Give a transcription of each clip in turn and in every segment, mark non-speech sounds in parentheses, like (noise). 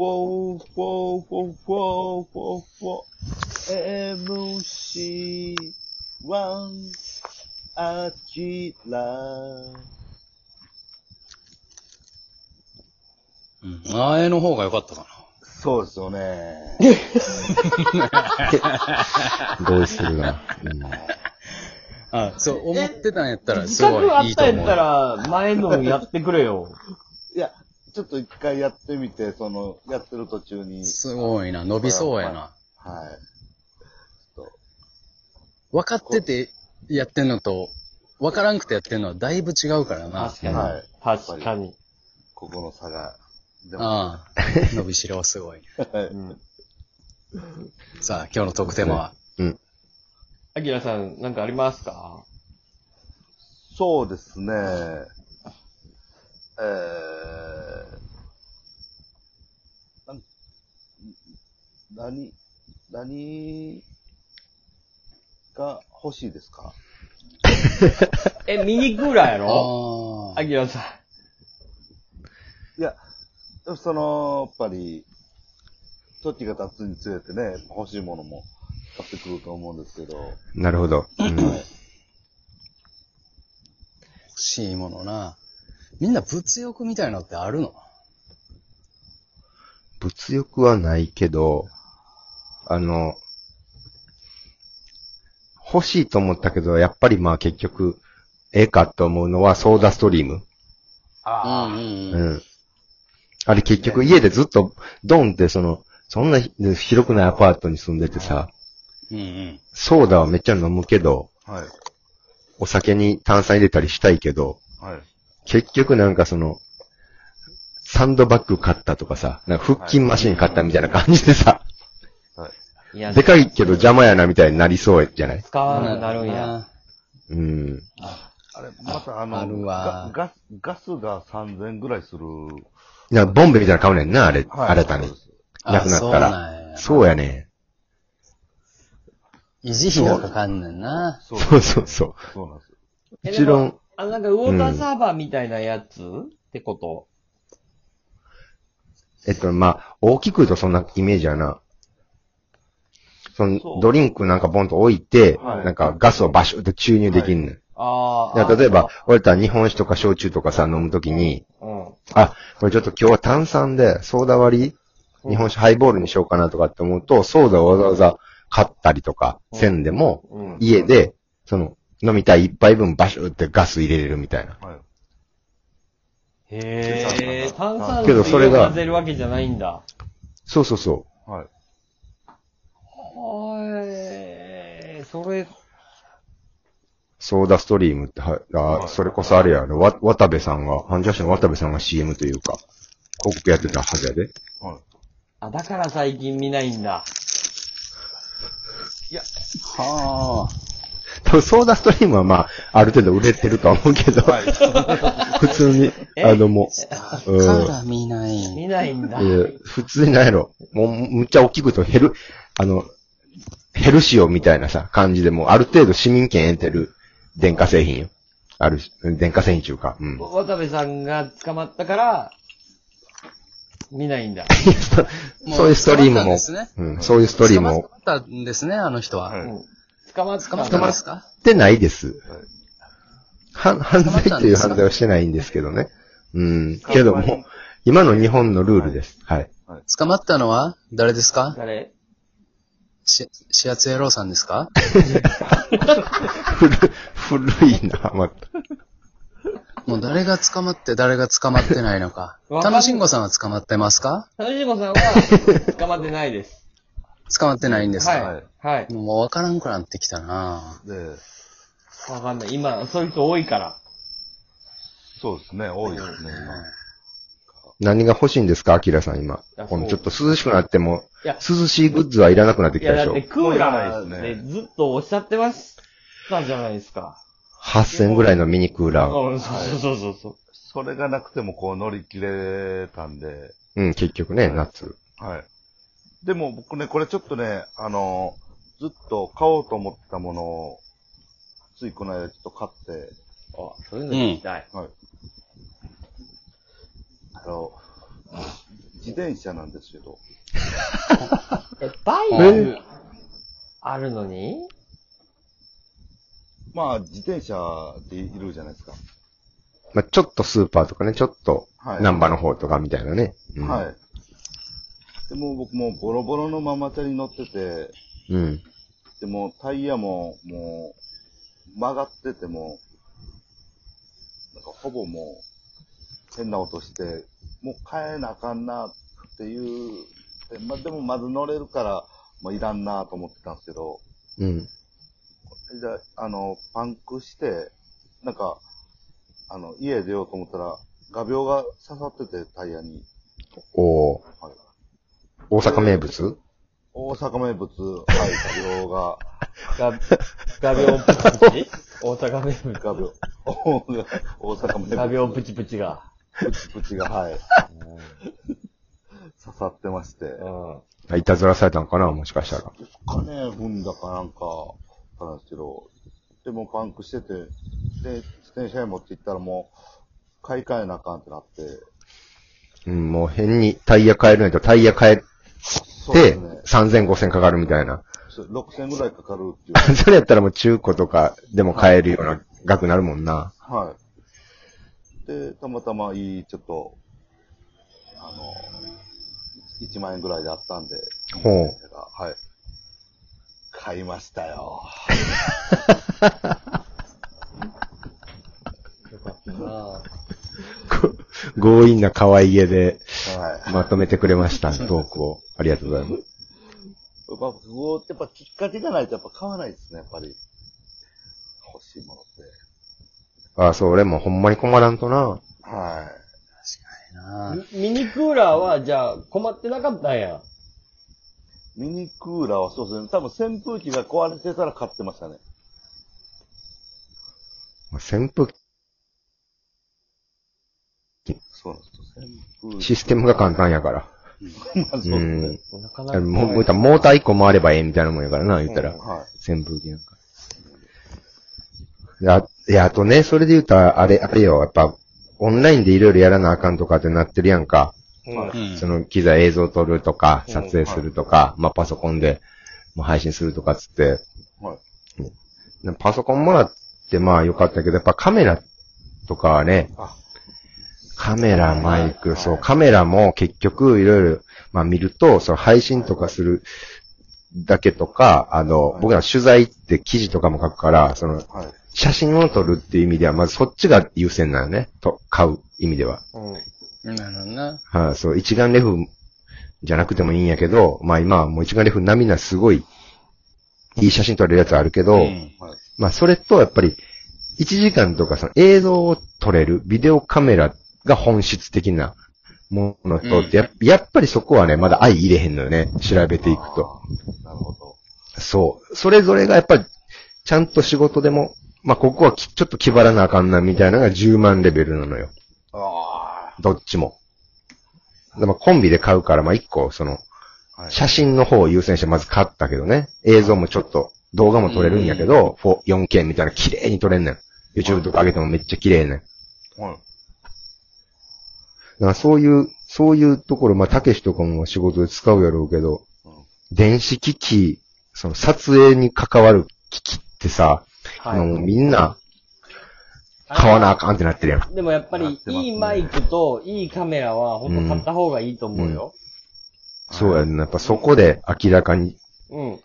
フォー、フォー、フォー、フォー、フォー、フォー、MC1、アキラ。うん。前の方が良かったかそうですよね。(laughs) 同意するな。うんな。あ、そう、思ってたんやったら、自すごいいいと思う。ったんやったら、前のやってくれよ。ちょっと一回やってみて、その、やってる途中に。すごいな、伸びそうやな。はい。ちょっと分かっててやってんのと、分からんくてやってんのはだいぶ違うからな。確かに。はい確かに。ここの差が。でもああ、伸びしろはすごい。(laughs) さあ、今日のトークテーマは。アキラさん、なんかありますか？そうですね。えー、なん何、何が欲しいですか？(laughs) え、ミニクーラーやろ？あアキラさん。いや、その、やっぱり、時が経つにつれてね、欲しいものも買ってくると思うんですけど、なるほど。うん。欲しいものな。みんな物欲みたいなのってあるの？物欲はないけど、あの、欲しいと思ったけど、やっぱりまあ結局、ええかと思うのはソーダストリーム。うんあうんううん。ん。あれ結局家でずっと、ドンってその、そんな広くないアパートに住んでてさ、うんうん。ソーダはめっちゃ飲むけど、はい。お酒に炭酸入れたりしたいけど、はい。結局なんかその、サンドバッグ買ったとかさ、なんか腹筋マシン買ったみたいな感じでさ、はい。いやでかいけど邪魔やなみたいになりそうじゃない？使わなくなるんや。うん。あれ、またあの、あるわガガス、ガスが3000ぐらいする。いや、ボンベみたいなの買うねんな、あれ、はい新たにそう。ですなくなったあら。そそううやね維持費がかかんねんな。そそうそうそう。そうなんですもちろんあ、なんかウォーターサーバーみたいなやつ、ってこと？えっと、まあ、大きく言うとそんなイメージやな。そのドリンクなんかボンと置いて、はいなんかガスをバシュって注入できんねん。ああ。例えば、俺たら日本酒とか焼酎とかさ、飲むときに、うん。あ、これちょっと今日は炭酸で、ソーダ割り日本酒ハイボールにしようかなとかって思うと、ソーダをわざわざ買ったりとか、せんでも、うん。家で、その、飲みたい一杯分バシュってガス入れれるみたいな。はい。へえ、炭酸けどそれを混ぜるわけじゃないんだ。そうそうそはい。はい、それ、う。ソーダストリームって、はあ、それこそあれやろ、わ、渡部さんが、ハンジャッシュの渡部さんが CM というか、広告やってたはずやで。はい。あ、だから最近見ないんだ。は多分ソーダストリームはまあ、ある程度売れてるとは思うけど、(laughs) 普通に、あのもあ。う、うん。から見ない。見ないんだ。いや普通になんやろ。もう、むっちゃ大きくとヘル、あの、ヘルシオみたいなさ、感じでもう、ある程度市民権得てる電化製品よ。ある、電化製品中か。うん。渡部さんが捕まったから、見ないんだ。(laughs) そういうストリームも、捕まったんですね。うん、そういうストリームを捕まったんですね、あの人は。はいうん捕まった捕まったんですか？ってないですはい。は犯罪っていう犯罪はしてないんですけどね。うん。けども、今の日本のルールです。はい。捕まったのは誰ですか？誰？し、始圧野郎さんですか？(laughs) 古、古いな、また。もう誰が捕まって誰が捕まってないのか。わかん楽しんごさんは捕まってますか？楽し子さんは (laughs) 捕まってないです。捕まってないんですか、はい。はい。もうわからんくなってきたなで、わかんない。今、そういう人多いから。そうですね、多いですね、今。何が欲しいんですか？アキラさん今や。このちょっと涼しくなっても、いや、涼しいグッズはいらなくなっていや、きたでしょ？だってクーラもういらないーですねでずっとおっしゃってましたじゃないですか。8000ぐらいのミニクーラー。うん、そうそうそうそう。それがなくてもこう乗り切れたんで、うん、結局ね、夏。はい。でも僕ね、これちょっとね、あの、ずっと買おうと思ったものを、ついこの間ちょっと買って、あ、そういうの聞きたい。はい。あの、自転車なんですけど。(laughs) え、バイえ？クあるのに？まあ、自転車でいるじゃないですか。まあ、ちょっとスーパーとかね、ちょっと、はい南波の方とかみたいなね。うんはい。でも僕もボロボロのママチャリ乗ってて、うん。でもタイヤももう曲がってても、なんかほぼもう変な音して、もう変えなあかんなっていう、でまあ、でもまず乗れるから、まあ、いらんなと思ってたんですけど、うん。であの、パンクして、なんか、あの、家出ようと思ったら、画鋲が刺さってて、タイヤに。おーはい大阪名物？大阪名物、はい、画鋲が、ガ、画鋲プチプチ？(laughs) 大阪名物？画鋲、大阪名物。画鋲プチプチが。プチプチが、はい、刺さってまして。うん。あいたずらされたのかなもしかしたら。金踏んだかなんか、なんですけど、でもパンクしてて、で、自転車に持って行ったらもう、買い替えなあかんってなって、うん、もう変にタイヤ変えるんやとタイヤ変えて、ね。3000、5000かかるみたいな。そう6000ぐらいかかるっていう。(laughs) それやったらもう中古とかでも買えるような額になるもんな。はい。で、たまたまいい、ちょっと、あの、1万円ぐらいであったんで、ほう。はい。買いましたよ。よかったなこ強引な可愛げではい。まとめてくれました、トークを。ありがとうございます。やっぱ、こうやっぱきっかけがないとやっぱ買わないですね、やっぱり。欲しいものって。ああ、そう、俺もほんまに困らんとな。はなミミニクーラーは、じゃあ、困ってなかったんや。い。ミニクーラーはそうですね。多分扇風機が壊れてたら買ってましたね。扇風そうなんです。システムが簡単やから。(laughs) まあそうですうね。ん。なかなか。モーター1個回ればええみたいなもんやからな、言ったら。は扇風機なんか。いや、いや、あとね、それで言うたら、あれ、あれよ、やっぱ、オンラインでいろいろやらなあかんとかってなってるやんか。うん。その機材映像撮るとか、うん撮影するとか、まあパソコンでもう配信するとかっつって、はい。でパソコンもらってまあよかったけど、やっぱカメラとかはね、あ、カメラ、マイク、はいそう、カメラも結局いろいろ、まあ見ると、その配信とかするだけとか、あの、はい僕ら取材って記事とかも書くから、その、はい。写真を撮るっていう意味では、まずそっちが優先なのね、と、買う意味では。うん。なるほどな。はい、そう、一眼レフじゃなくてもいいんやけど、まあ今はもう一眼レフ並みなすごい、いい写真撮れるやつあるけど、うんはい。まあそれとやっぱり、1時間とかその映像を撮れるビデオカメラが本質的なものとって、ややっぱりそこはね、まだ相入れへんのよね、調べていくと。なるほど。そう。それぞれがやっぱり、ちゃんと仕事でも、まあここはきちょっと気張らなあかんなみたいなのが10万レベルなのよ。あどっちも。でまあコンビで買うから、まあ1個、その、あ。はい。写真の方を優先してまず買ったけどね。映像もちょっと、動画も撮れるんやけど、4 4K みたいな綺麗に撮れんねん。YouTube とか上げてもめっちゃ綺麗ねん。はい。らそういう、そういうところ、まあ、たけしとかも仕事で使うやろうけど、うん電子機器、その撮影に関わる機器ってさ、はい。もうみんな買わなあかんってなってるやん。でもやっぱり、いいマイクといいカメラは、ほんと買った方がいいと思うよ。そうやんな。やっぱそこで明らかに、うん。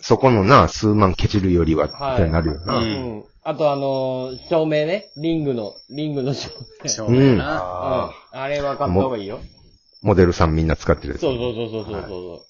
そこのな、数万ケチるよりは、はいってなるよな。ううんん。あとあのー照明ね。リングの、リングの照明。照明な。うん。ああれは買った方がいいよ。モデルさんみんな使ってるやつそうそうそうそうそうそ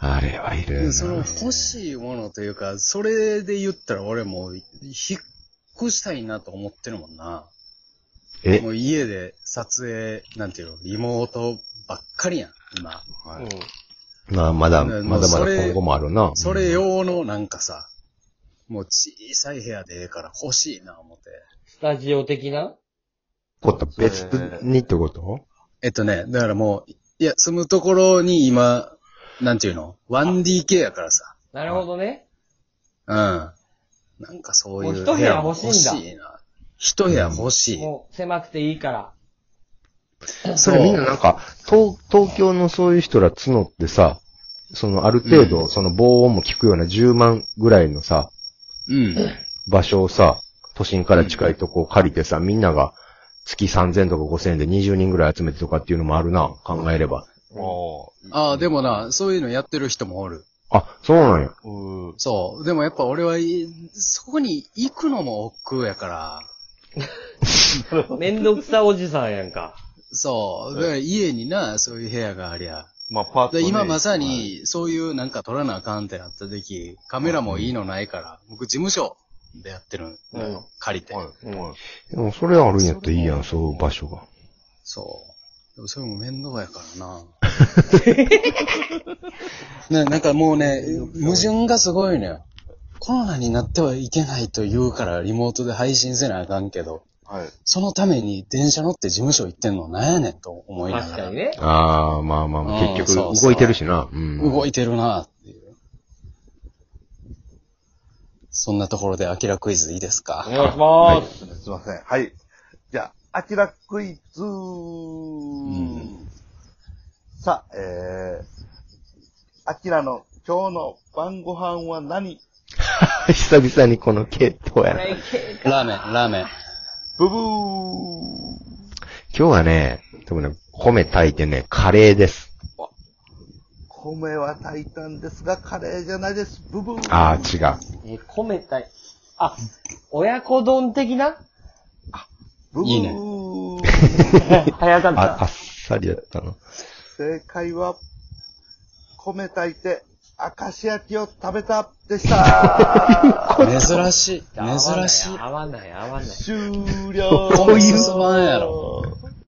あれはいるよな。その欲しいものというか、それで言ったら俺もう、引っ越したいなと思ってるもんな。え？もう家で撮影、なんていうの、リモートばっかりやん、今。うん。まあ、まだ、ねまだまだ今後もあるな。それ用のなんかさ、もう小さい部屋でええから欲しいな思って。スタジオ的な？こと別にってこと？えっとね、だからもう、いや、住むところに今、なんていうの ?1DK やからさ。なるほどね。うん。なんかそういうもう一部屋欲しいんだ欲しいな。一部屋欲しい。もう狭くていいから。それみんななんか、東、東京のそういう人ら募ってさ、そのある程度、その防音も効くような10万ぐらいのさ、うん。場所をさ、都心から近いとこを借りてさ、みんなが月3000とか5000円で20人ぐらい集めてとかっていうのもあるな、考えれば。ああ、でもな、そういうのやってる人もおる。あ、そうなんや。うん。そう。でもやっぱ俺はい、そこに行くのも億劫やから。(laughs) めんどくさおじさんやんか。そう。だから家にな、そういう部屋がありゃ。まあ、パッと、ね。で今まさに、そういうなんか撮らなあかんってなった時、カメラもいいのないから、僕事務所でやってるのよ。借りて。はい。はい。でもそれあるんやったらいいやん、そういう場所が。そう。でもそれも面倒やからな。(laughs) ね、なんかもうね、矛盾がすごいのよ。コロナになってはいけないと言うからリモートで配信せなあかんけど、はい。そのために電車乗って事務所行ってんのなんやねんと思いながら。確かにね。ああ、まあまあまあ、うん結局そうそう動いてるしな。うん。動いてるなっていう。そんなところでアキラクイズいいですか？お願いします。すいません。はい。じゃあ、アキラクイズんさあ、えー、アキラの今日の晩ご飯は何？(laughs) 久々にこの系統やな。ラーメン、ラーメン。ブブー今日はね、多分ね、米炊いてね、カレーです。米は炊いたんですが、カレーじゃないです。ブブーああ、違う。え、米たい。あ、親子丼的な？ブブーいいねあ、(laughs) 早かった。あっさりだったの。正解は、米炊いて、明石焼きを食べたでした。珍しい。珍しい。合わない、合わない。終了。米進まんやろ。